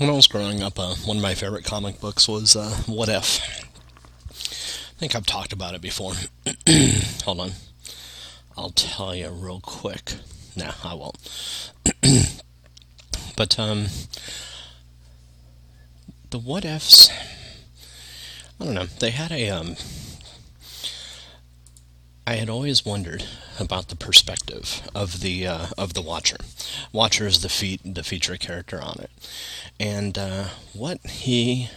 when I was growing up, uh, one of my favorite comic books was uh, What If. I think I've talked about it before. Hold on. I'll tell you real quick. Nah, I won't. but um, the What Ifs, I don't know. They had a um, I had always wondered about the perspective of the uh, of the watcher. Watcher is the the feature character on it, and uh, what he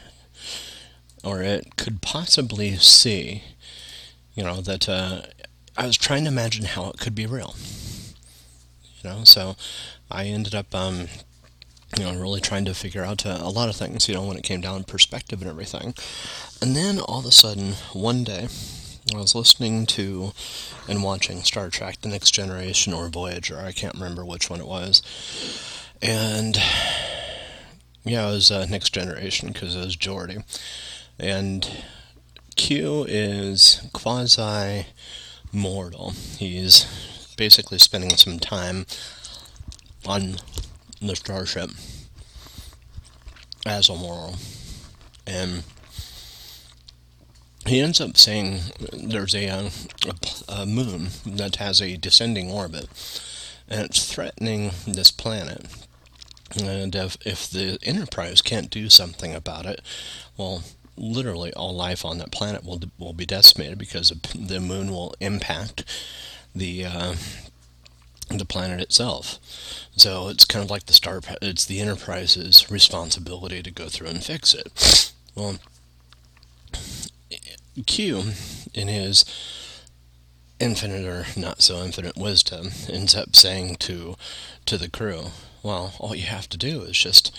or it could possibly see. You know that uh, I was trying to imagine how it could be real. You know, so I ended up. Um, you know, really trying to figure out uh, a lot of things, you know, when it came down to perspective and everything. And then all of a sudden, one day, I was listening to and watching Star Trek The Next Generation or Voyager. I can't remember which one it was. And yeah, it was uh, Next Generation because it was Geordi. And Q is quasi mortal. He's basically spending some time on the starship as a moral. And he ends up saying there's a, a, a, moon that has a descending orbit, and it's threatening this planet. And if, if the Enterprise can't do something about it, well, literally all life on that planet will will be decimated because the moon will impact the uh, the planet itself. So it's kind of like the star. It's the Enterprise's responsibility to go through and fix it. Well, Q, in his infinite or not so infinite wisdom, ends up saying to to the crew, "Well, all you have to do is just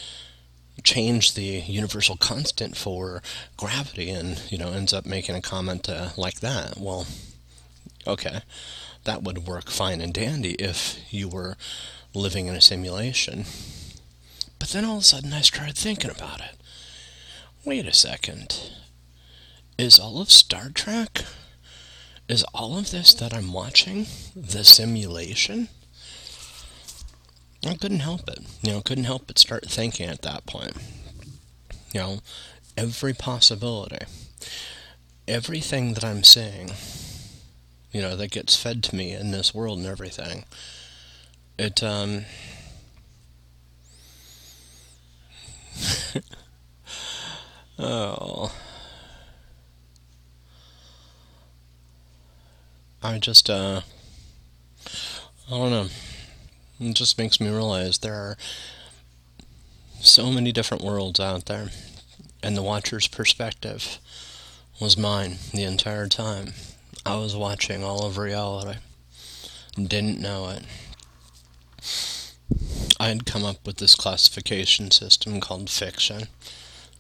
change the universal constant for gravity," and you know ends up making a comment uh, like that. Well, okay, that would work fine and dandy if you were living in a simulation. But then all of a sudden, I started thinking about it. Wait a second is all of Star Trek? Is all of this that I'm watching the simulation? I couldn't help it. You know, couldn't help but start thinking at that point. You know, every possibility, everything that I'm seeing, you know, that gets fed to me in this world and everything, it, um, oh. I just, uh, I don't know. It just makes me realize there are so many different worlds out there, and the watcher's perspective was mine the entire time. I was watching all of reality, didn't know it. I had come up with this classification system called fiction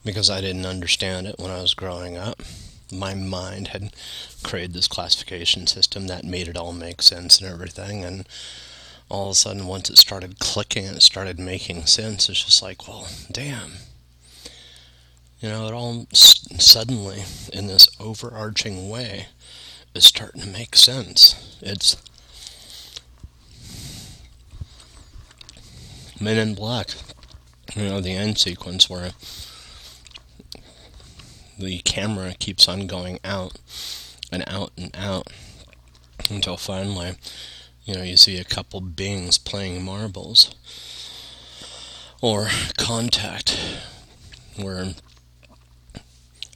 because I didn't understand it when I was growing up my mind had created this classification system that made it all make sense and everything. And all of a sudden, once it started clicking and it started making sense, it's just like, well, damn. You know, it all suddenly, in this overarching way, is starting to make sense. It's Men in Black. You know, the end sequence where the camera keeps on going out and out and out until finally, you know, you see a couple beings playing marbles. Or Contact, where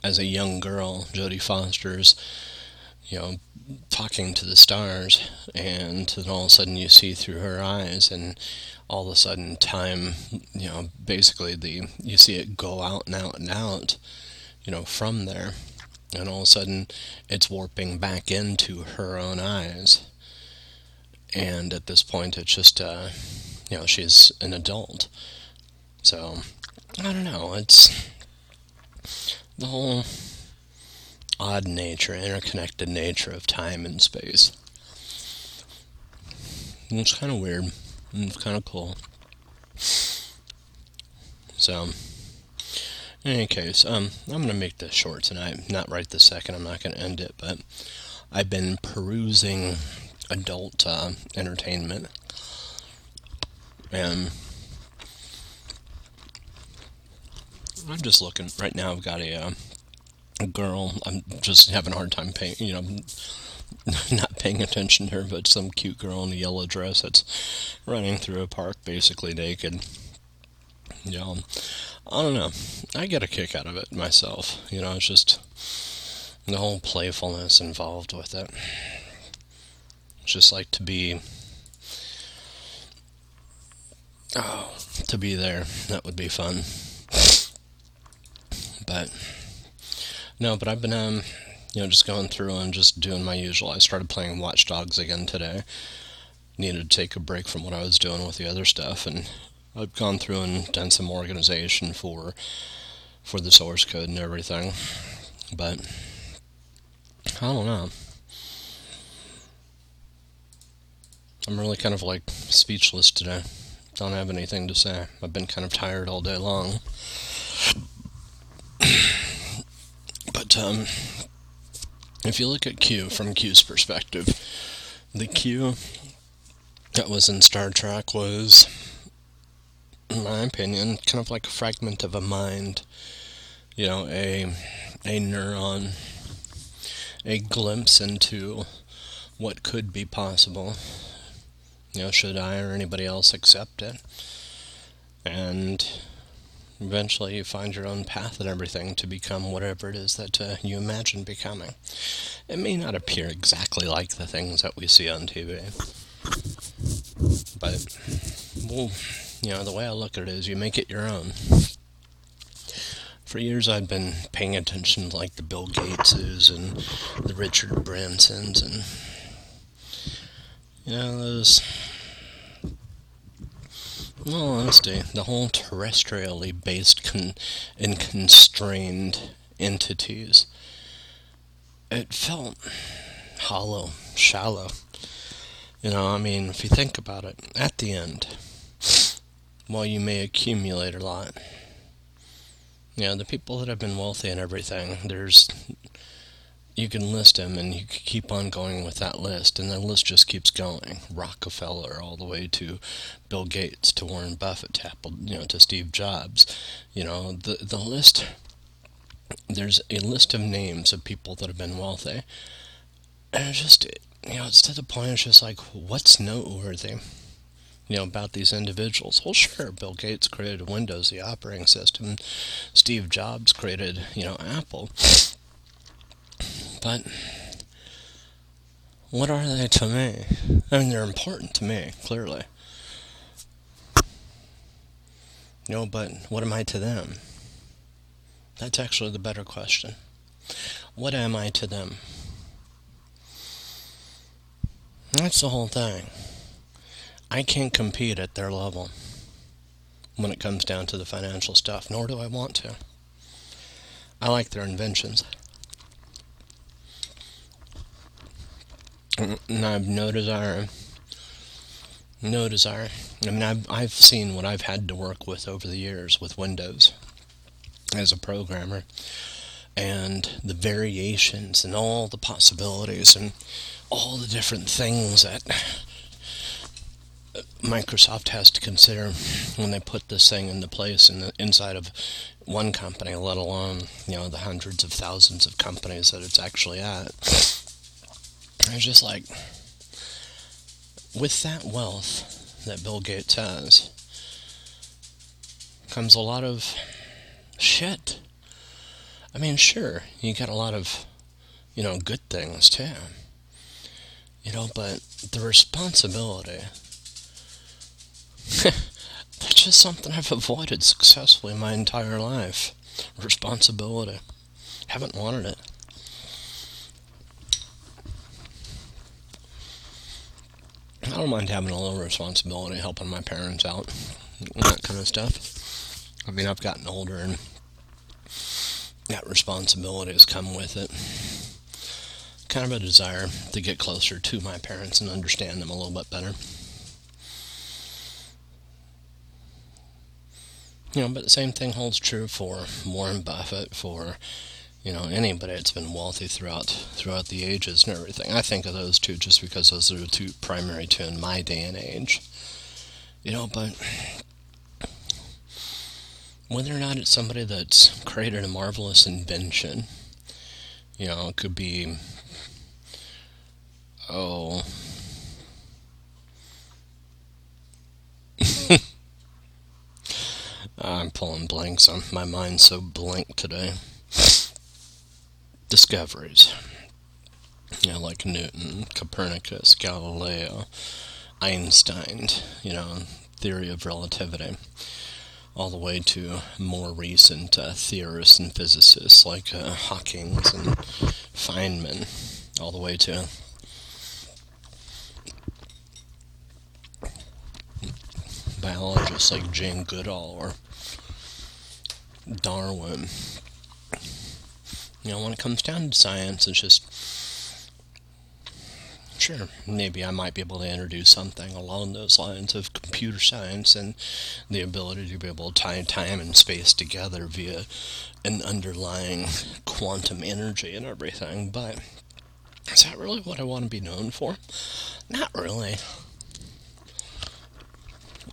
as a young girl, Jodie Foster's, you know, talking to the stars, and then all of a sudden you see through her eyes, and all of a sudden time, you know, basically the you see it go out and out and out, you know, from there. And all of a sudden, it's warping back into her own eyes. And at this point, it's just, uh, you know, she's an adult. So, I don't know. It's the whole odd nature, interconnected nature of time and space. It's kind of weird. It's kind of cool. So, in any case, um, I'm going to make this short tonight. Not right this second. I'm not going to end it, but I've been perusing adult uh, entertainment, and I'm just looking right now. I've got a, uh, a girl. I'm just having a hard time paying. You know, not paying attention to her, but some cute girl in a yellow dress that's running through a park basically naked. You know, I don't know. I get a kick out of it myself. You know, it's just the whole playfulness involved with it. It's just like to be. Oh, to be there. That would be fun. But no, but I've been um, you know, just going through and just doing my usual. I started playing Watch Dogs again today. Needed to take a break from what I was doing with the other stuff, and I've gone through and done some organization for for the source code and everything. But I don't know. I'm really kind of like speechless today. Don't have anything to say. I've been kind of tired all day long. but um, if you look at Q from Q's perspective, the Q that was in Star Trek was, in my opinion, kind of like a fragment of a mind. You know, a a neuron, a glimpse into what could be possible. You know, should I or anybody else accept it? And eventually you find your own path and everything to become whatever it is that uh, you imagine becoming. It may not appear exactly like the things that we see on TV, but, well, you know, the way I look at it is you make it your own. For years, I've been paying attention to like the Bill Gateses and the Richard Bransons and you know those in all honesty, the whole terrestrially based con- and constrained entities, it felt hollow, shallow. You know, I mean, if you think about it, at the end, while you may accumulate a lot, you know, the people that have been wealthy and everything, there's you can list them and you can keep on going with that list. And the list just keeps going. Rockefeller all the way to bill gates to warren buffett to apple you know to steve jobs. You know the the list there's a list of names of people that have been wealthy. And it's just you know it's to the point it's just like what's noteworthy you know about these individuals well sure bill gates created windows the operating system steve jobs created you know apple but what are they to me? I mean, they're important to me, clearly. No, but what am I to them? That's actually the better question. What am I to them? That's the whole thing. I can't compete at their level when it comes down to the financial stuff, nor do I want to. I like their inventions. and I have no desire, no desire. I mean, I've I've seen what I've had to work with over the years with Windows as a programmer, and the variations and all the possibilities and all the different things that Microsoft has to consider when they put this thing into place in the inside of one company, let alone you know the hundreds of thousands of companies that it's actually at. I was just like, with that wealth that Bill Gates has, comes a lot of shit. I mean, sure, you got a lot of, you know, good things too. You know, but the responsibility. that's just something I've avoided successfully my entire life. Responsibility. Haven't wanted it. I don't mind having a little responsibility, helping my parents out, that kind of stuff. I mean, I've gotten older and that responsibility has come with it. Kind of a desire to get closer to my parents and understand them a little bit better. You know, but the same thing holds true for Warren Buffett, for you know anybody that's been wealthy throughout throughout the ages and everything. I think of those two just because those are the two primary two in my day and age. You know, but whether or not it's somebody that's created a marvelous invention. You know, it could be, oh, I'm pulling blanks on my mind's so blank today. Discoveries. You know, like Newton, Copernicus, Galileo, Einstein, you know, theory of relativity, all the way to more recent uh, theorists and physicists like uh, Hawking's and Feynman, all the way to biologists like Jane Goodall or Darwin. You know, when it comes down to science, it's just sure, maybe I might be able to introduce something along those lines of computer science and the ability to be able to tie time and space together via an underlying quantum energy and everything. But is that really what I want to be known for? Not really.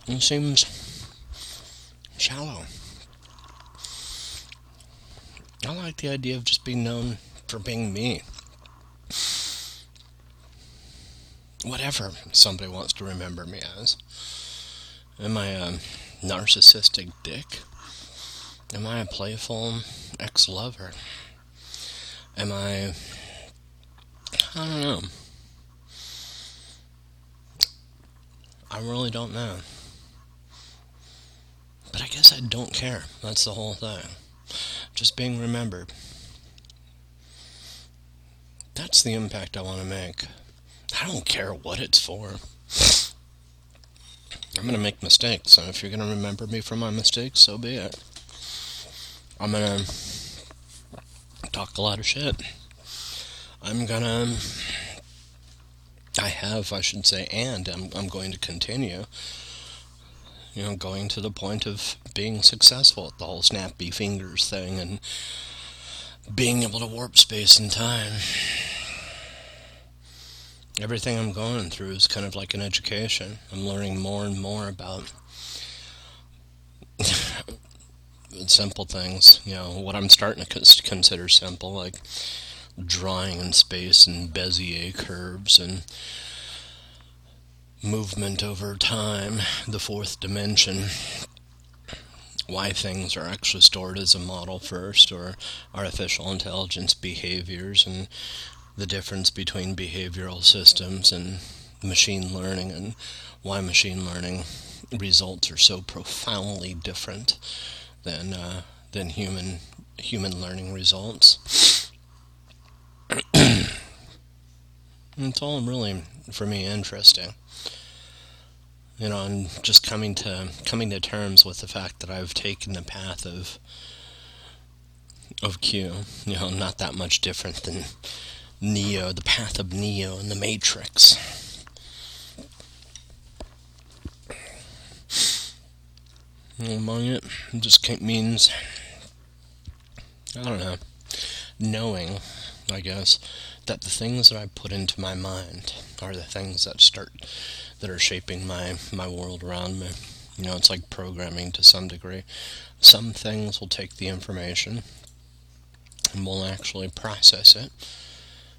It seems shallow. I like the idea of just being known for being me. Whatever somebody wants to remember me as. Am I a narcissistic dick? Am I a playful ex lover? Am I. I don't know. I really don't know. But I guess I don't care. That's the whole thing just being remembered. That's the impact I want to make. I don't care what it's for. I'm going to make mistakes, and if you're going to remember me for my mistakes, so be it. I'm going to talk a lot of shit. I'm going to. I have, I should say, and I'm, I'm going to continue you know, going to the point of being successful at the whole snappy fingers thing and being able to warp space and time. Everything I'm going through is kind of like an education. I'm learning more and more about simple things, you know, what I'm starting to consider simple, like drawing in space and Bezier curves and movement over time, the fourth dimension, why things are actually stored as a model first, or artificial intelligence behaviors, and the difference between behavioral systems and machine learning, and why machine learning results are so profoundly different than uh, than human human learning results. It's all really for me interesting you know, I'm just coming to coming to terms with the fact that I've taken the path of of Q, you know, not that much different than Neo, the path of Neo in the Matrix. Among it, it just means I don't know, knowing, I guess, that the things that I put into my mind are the things that start that are shaping my my world around me. You know, it's like programming to some degree. Some things will take the information and will actually process it,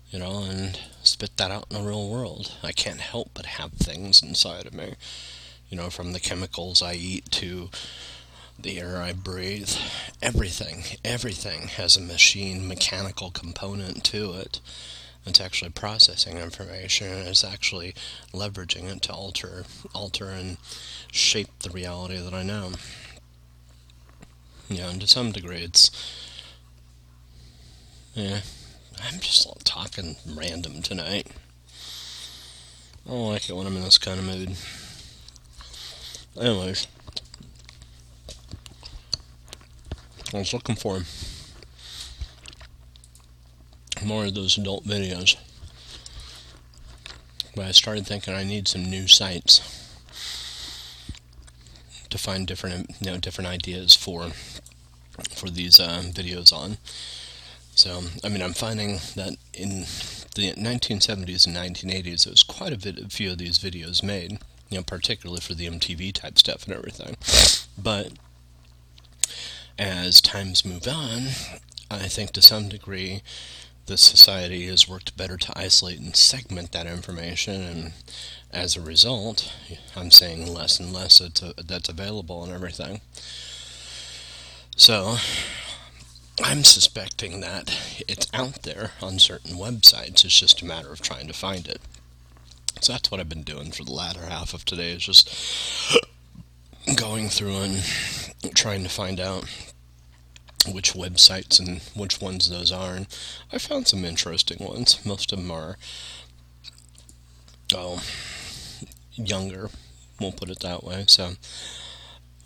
you know, and spit that out in the real world. I can't help but have things inside of me, you know, from the chemicals I eat to the air I breathe. Everything, everything has a machine mechanical component to it. It's actually processing information and it's actually leveraging it to alter, alter and shape the reality that I know. Yeah, and to some degree, it's yeah. I'm just talking random tonight. I don't like it when I'm in this kind of mood. Anyways, I was looking for more of those adult videos. But I started thinking I need some new sites to find different, you know, different ideas for for these uh, videos on. So, I mean, I'm finding that in the 1970s and 1980s, there was quite a, bit, a few of these videos made, you know, particularly for the MTV type stuff and everything. But as times move on, I think to some degree the society has worked better to isolate and segment that information, and as a result, I'm saying less and less a, that's available and everything. So, I'm suspecting that it's out there on certain websites. It's just a matter of trying to find it. So that's what I've been doing for the latter half of today is just going through and trying to find out which websites and which ones those are. And I found some interesting ones. Most of them are, oh, younger. We'll put it that way. So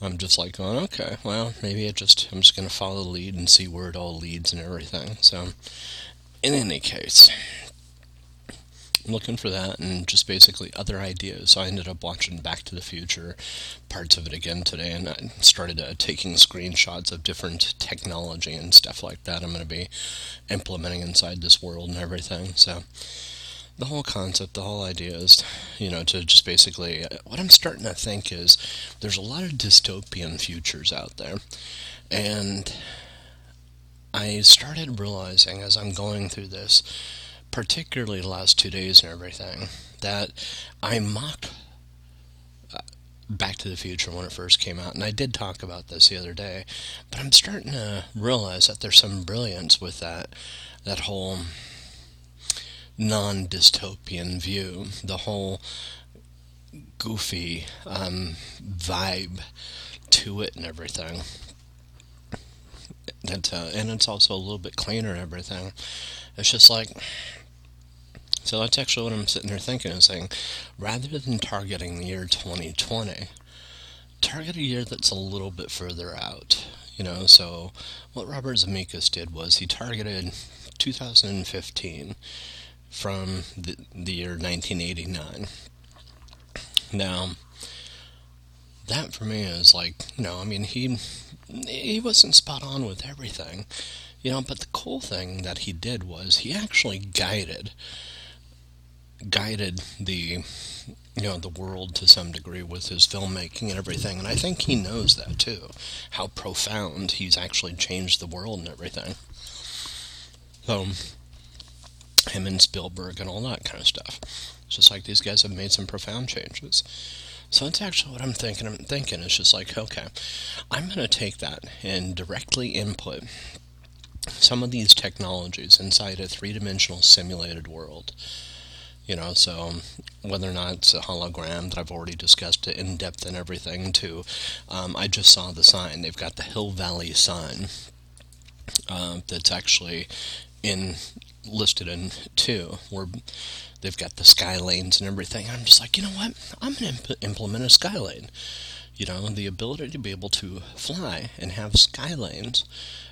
I'm just like going, okay, well, maybe I just I'm just gonna follow the lead and see where it all leads and everything. So, in any case, looking for that and just basically other ideas. So I ended up watching Back to the Future, parts of it again today, and I started uh, taking screenshots of different technology and stuff like that. I'm going to be implementing inside this world and everything. So the whole concept, the whole idea is, you know, to just basically, uh, what I'm starting to think is there's a lot of dystopian futures out there. And I started realizing as I'm going through this, particularly the last two days and everything, that I mock uh, Back to the Future when it first came out, and I did talk about this the other day, but I'm starting to realize that there's some brilliance with that that whole non-dystopian view, the whole goofy um, vibe to it and everything. And, uh, and it's also a little bit cleaner and everything. It's just like so that's actually what I'm sitting there thinking and saying, rather than targeting the year 2020, target a year that's a little bit further out. You know, so what Robert Zemeckis did was he targeted 2015 from the, the year 1989. Now, that for me is like, you know, I mean, he he wasn't spot on with everything, you know, but the cool thing that he did was he actually guided guided the you know the world to some degree with his filmmaking and everything and I think he knows that too how profound he's actually changed the world and everything. So him and Spielberg and all that kind of stuff. It's just like these guys have made some profound changes. So that's actually what I'm thinking I'm thinking it's just like okay I'm going to take that and directly input some of these technologies inside a three-dimensional simulated world you know, so whether or not it's a hologram that I've already discussed it in depth and everything, too. um, I just saw the sign. They've got the Hill Valley sign uh, that's actually in listed in two, where they've got the sky lanes and everything. I'm just like, you know what? I'm going to imp- implement a sky lane. You know, the ability to be able to fly and have sky lanes,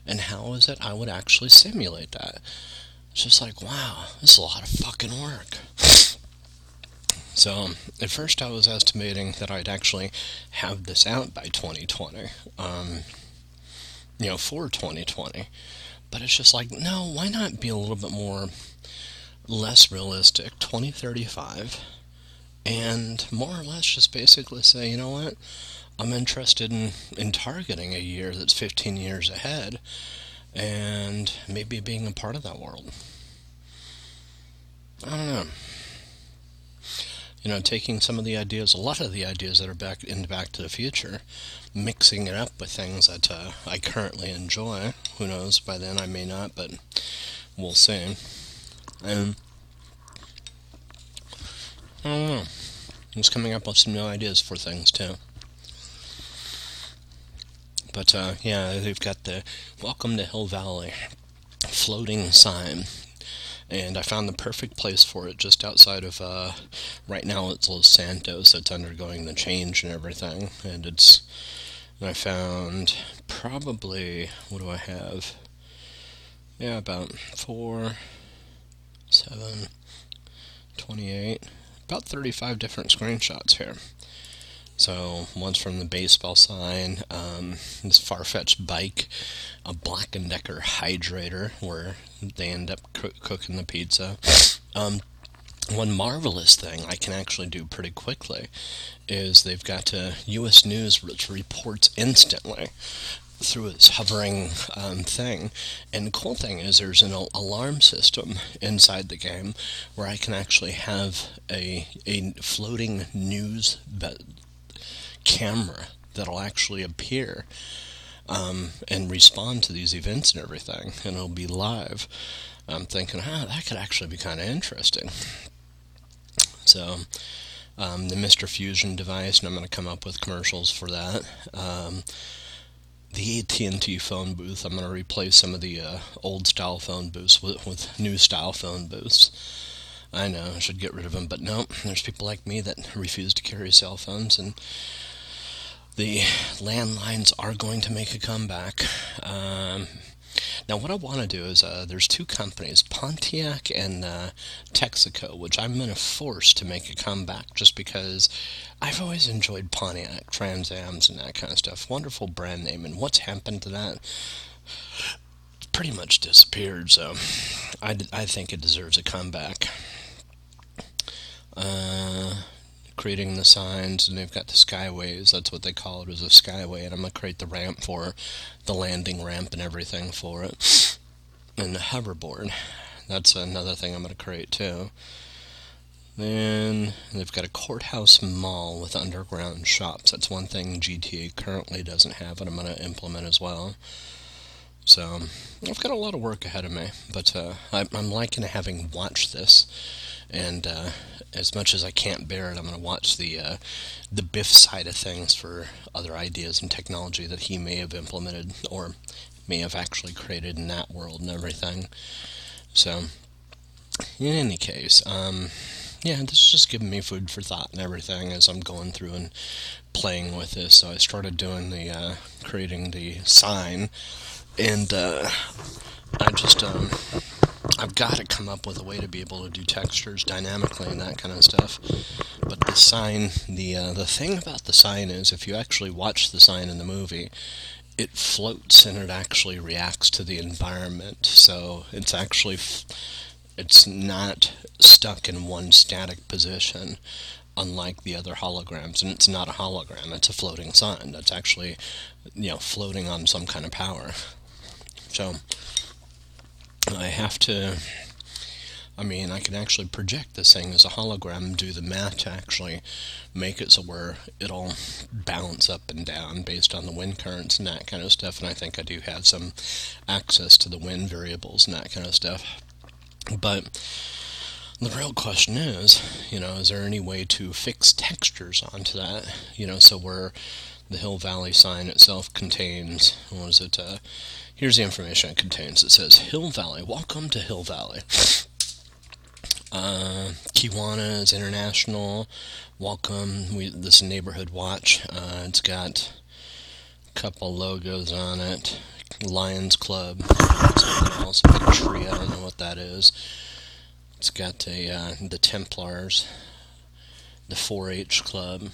and how is it I would actually simulate that? It's just like, wow, this is a lot of fucking work. So, at first I was estimating that I'd actually have this out by 2020. Um, you know, for 2020. But it's just like, no, why not be a little bit more less realistic, 2035, and more or less just basically say, you know what, I'm interested in, in targeting a year that's 15 years ahead, and maybe being a part of that world. I don't know. You know, taking some of the ideas, a lot of the ideas that are back in Back to the Future, mixing it up with things that uh, I currently enjoy. Who knows? By then I may not, but we'll see. And I don't know. I'm just coming up with some new ideas for things too. But uh, yeah, they've got the Welcome to Hill Valley floating sign. And I found the perfect place for it just outside of, uh, right now it's Los Santos. It's undergoing the change and everything. And it's, and I found probably, what do I have? Yeah, about four, seven, 28, about 35 different screenshots here. So one's from the baseball sign, um, this far-fetched bike, a Black & Decker hydrator where they end up co- cooking the pizza. Um, one marvelous thing I can actually do pretty quickly is they've got a U.S. News which reports instantly. through this hovering um, thing. And the cool thing is there's an alarm system inside the game where I can actually have a, a floating news camera that'll actually appear um, and respond to these events and everything, and it'll be live. I'm thinking, ah, that could actually be kind of interesting. So, um, the Mr. Fusion device, and I'm going to come up with commercials for that. Um, the AT&T phone booth. I'm going to replace some of the uh, old style phone booths with, with new style phone booths. I know I should get rid of them, but no, there's people like me that refuse to carry cell phones, and the landlines are going to make a comeback. Um, now, what I want to do is uh, there's two companies, Pontiac and uh, Texaco, which I'm going to force to make a comeback just because I've always enjoyed Pontiac, Trans Ams, and that kind of stuff. Wonderful brand name, and what's happened to that? Pretty much disappeared, so I, I think it deserves a comeback. Uh, creating the signs, and they've got the skyways. That's what they call it, is a skyway. And I'm gonna create the ramp for the landing ramp and everything for it, and the hoverboard. That's another thing I'm gonna create too. Then they've got a courthouse mall with underground shops. That's one thing GTA currently doesn't have, and I'm going to implement as well. So I've got a lot of work ahead of me, but uh, I'm liking having watched this and uh, as much as I can't bear it, I'm going to watch the uh, the Biff side of things for other ideas and technology that he may have implemented or may have actually created in that world and everything. So, in any case, um, yeah, this is just giving me food for thought and everything as I'm going through and playing with this. So I started doing the uh, creating the sign, and uh, I just um, I've got to come up with a way to be able to do textures dynamically and that kind of stuff. But the sign, the uh, the thing about the sign is, if you actually watch the sign in the movie, it floats and it actually reacts to the environment. So it's actually it's not stuck in one static position unlike the other holograms and it's not a hologram it's a floating sign that's actually you know floating on some kind of power so I have to. I mean, I can actually project this thing as a hologram, do the math to actually make it so where it'll bounce up and down based on the wind currents and that kind of stuff. And I think I do have some access to the wind variables and that kind of stuff. But the real question is, you know, is there any way to fix textures onto that? You know, so where the Hill Valley sign itself contains, what is it, uh, Here's the information it contains. It says Hill Valley. Welcome to Hill Valley. Uh, Kiwanis International. Welcome. We this neighborhood watch. Uh, it's got a couple logos on it. Lions Club. Something. Big tree. I don't know what that is. It's got a uh, the Templars. The 4-H Club.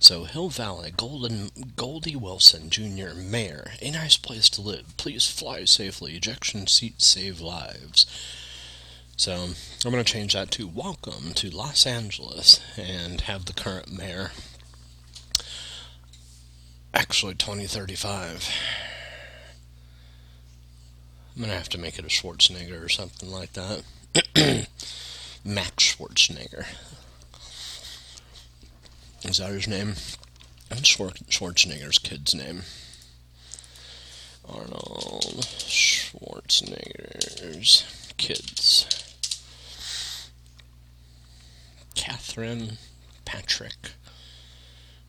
So Hill Valley, Golden Goldie Wilson Jr., Mayor, a nice place to live. Please fly safely. Ejection seats save lives. So I'm going to change that to Welcome to Los Angeles and have the current mayor. Actually, 2035. I'm going to have to make it a Schwarzenegger or something like that. Max Schwarzenegger. Is that his name? Schwarzenegger's kid's name. Arnold Schwarzenegger's kids. Katherine, Patrick,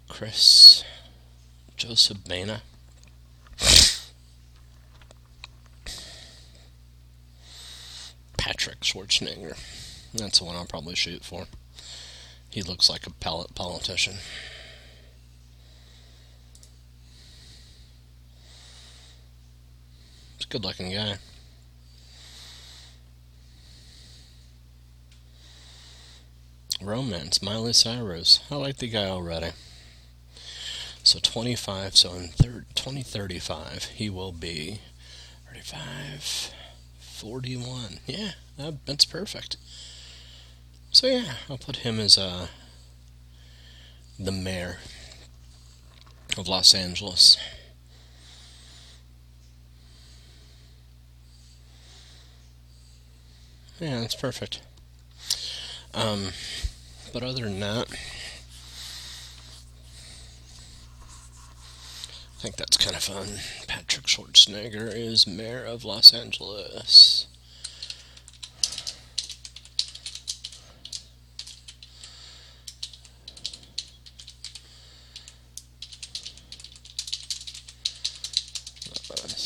Chris, Joseph. Patrick Schwarzenegger. That's the one I'll probably shoot for. He looks like a politician. He's a good looking guy. Romance, Miley Cyrus. I like the guy already. So 25, so in thir- 2035, he will be 35, 41. Yeah, that's perfect. So yeah, I'll put him as uh, the mayor of Los Angeles. Yeah, that's perfect. Um, but other than that, I think that's kind of fun. Patrick Schwarzenegger is mayor of Los Angeles.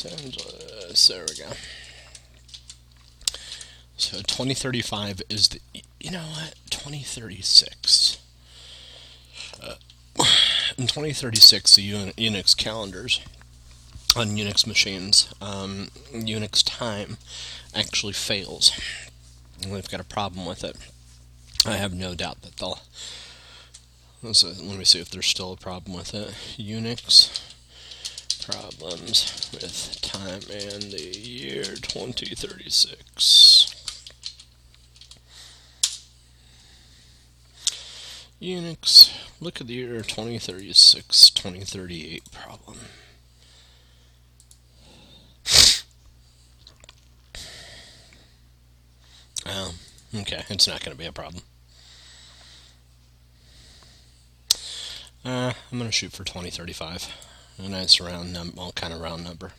Los Angeles. There we go. So 2035 is the. You know what? 2036. Uh, in 2036, the Unix calendars on Unix machines, um, Unix time actually fails. And we've got a problem with it. I have no doubt that they'll. Let me see if there's still a problem with it. Unix problems with time and the year 2036. Unix, look at the year 2036, 2038 problem. Oh, okay, it's not going to be a problem. Uh, I'm going to shoot for 2035. A nice round number, well, kind of round number.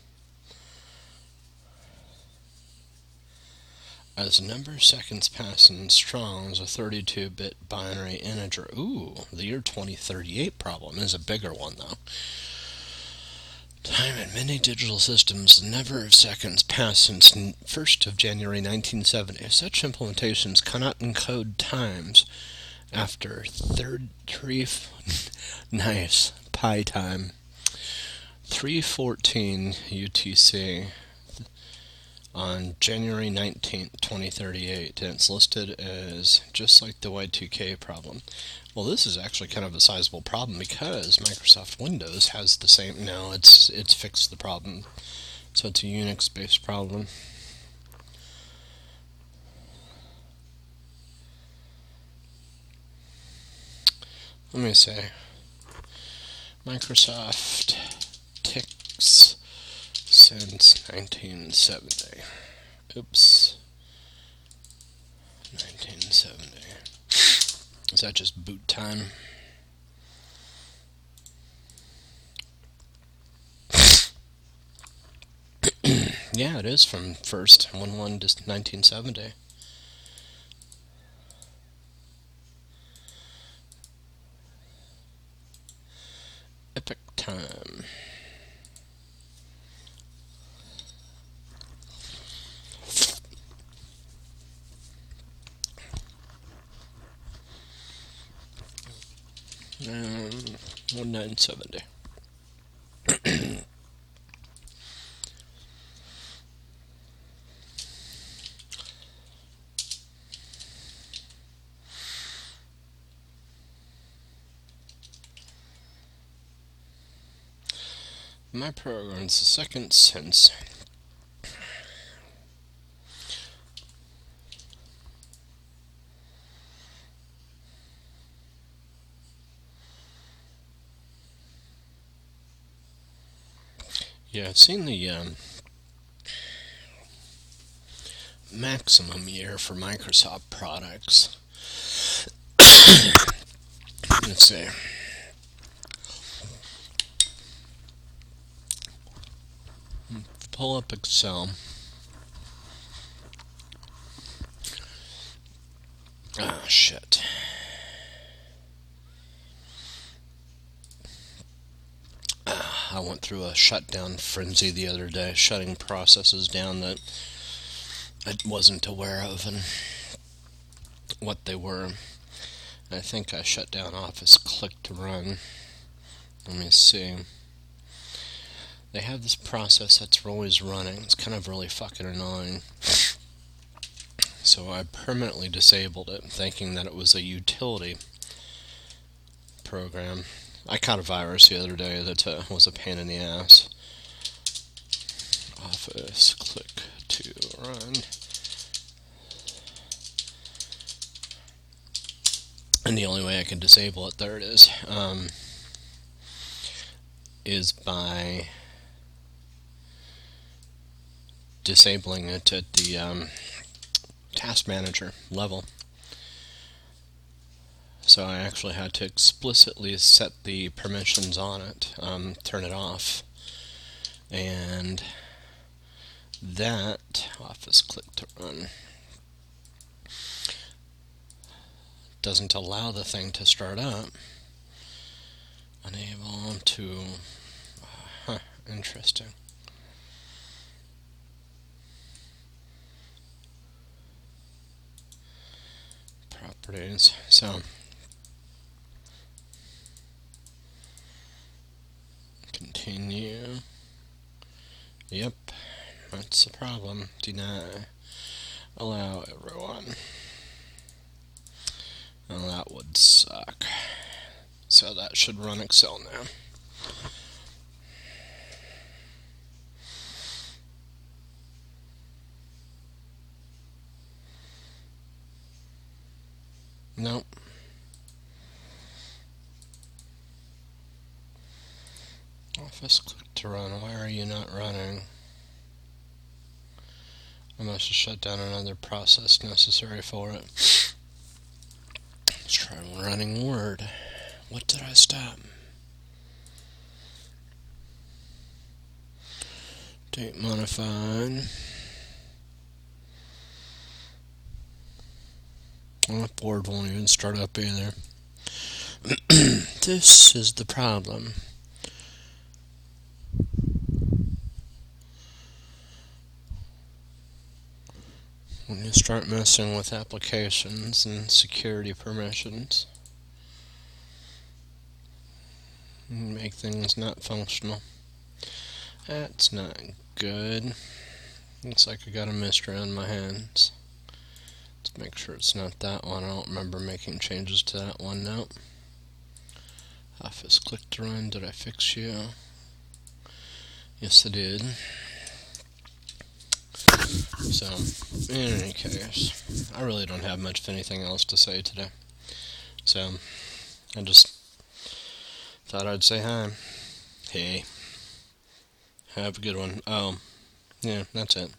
As number of seconds pass in strong a 32-bit binary integer. Ooh, the year 2038 problem is a bigger one, though. Time in many digital systems, the number of seconds passed since 1st of January 1970. Such implementations cannot encode times after third three nice pi time 314 UTC on January 19, 2038, and it's listed as just like the Y2K problem. Well, this is actually kind of a sizable problem because Microsoft Windows has the same. No, it's it's fixed the problem, so it's a Unix-based problem. Let me say, Microsoft since 1970. Oops. 1970. Is that just boot time? yeah, it is from first 1 1 to 1970. Epoch time. Um, 1970. My program is the second since Yeah, I've seen the um, maximum year for Microsoft products. Let's see. Pull up Excel. Ah, shit. I went through a shutdown frenzy the other day, shutting processes down that I wasn't aware of and what they were. I think I shut down Office Click to Run. Let me see. They have this process that's always running. It's kind of really fucking annoying. So I permanently disabled it, thinking that it was a utility program. I caught a virus the other day that uh, was a pain in the ass. Office, click to run. And the only way I can disable it, there it is, um, is by disabling it at the um, task manager level. So I actually had to explicitly set the permissions on it, um, turn it off, and that office click to run doesn't allow the thing to start up. Unable to. Huh, interesting. Properties. So. Continue. Yep, that's the problem. Do not Allow everyone. Well, that would suck. So that should run Excel now. Nope. Office click to run. Why are you not running? Must have shut down another process necessary for it. Let's try running Word. What did I stop? Date modified. Well, Word won't even start up either. this is the problem. When you start messing with applications and security permissions. And make things not functional. That's not good. Looks like I got a mystery on my hands. Let's make sure it's not that one. I don't remember making changes to that one now office click to run. Did I fix you? Yes I did so, in any case, I really don't have much of anything else to say today. So, I just thought I'd say hi. Hey. Have a good one. Oh, yeah, that's it.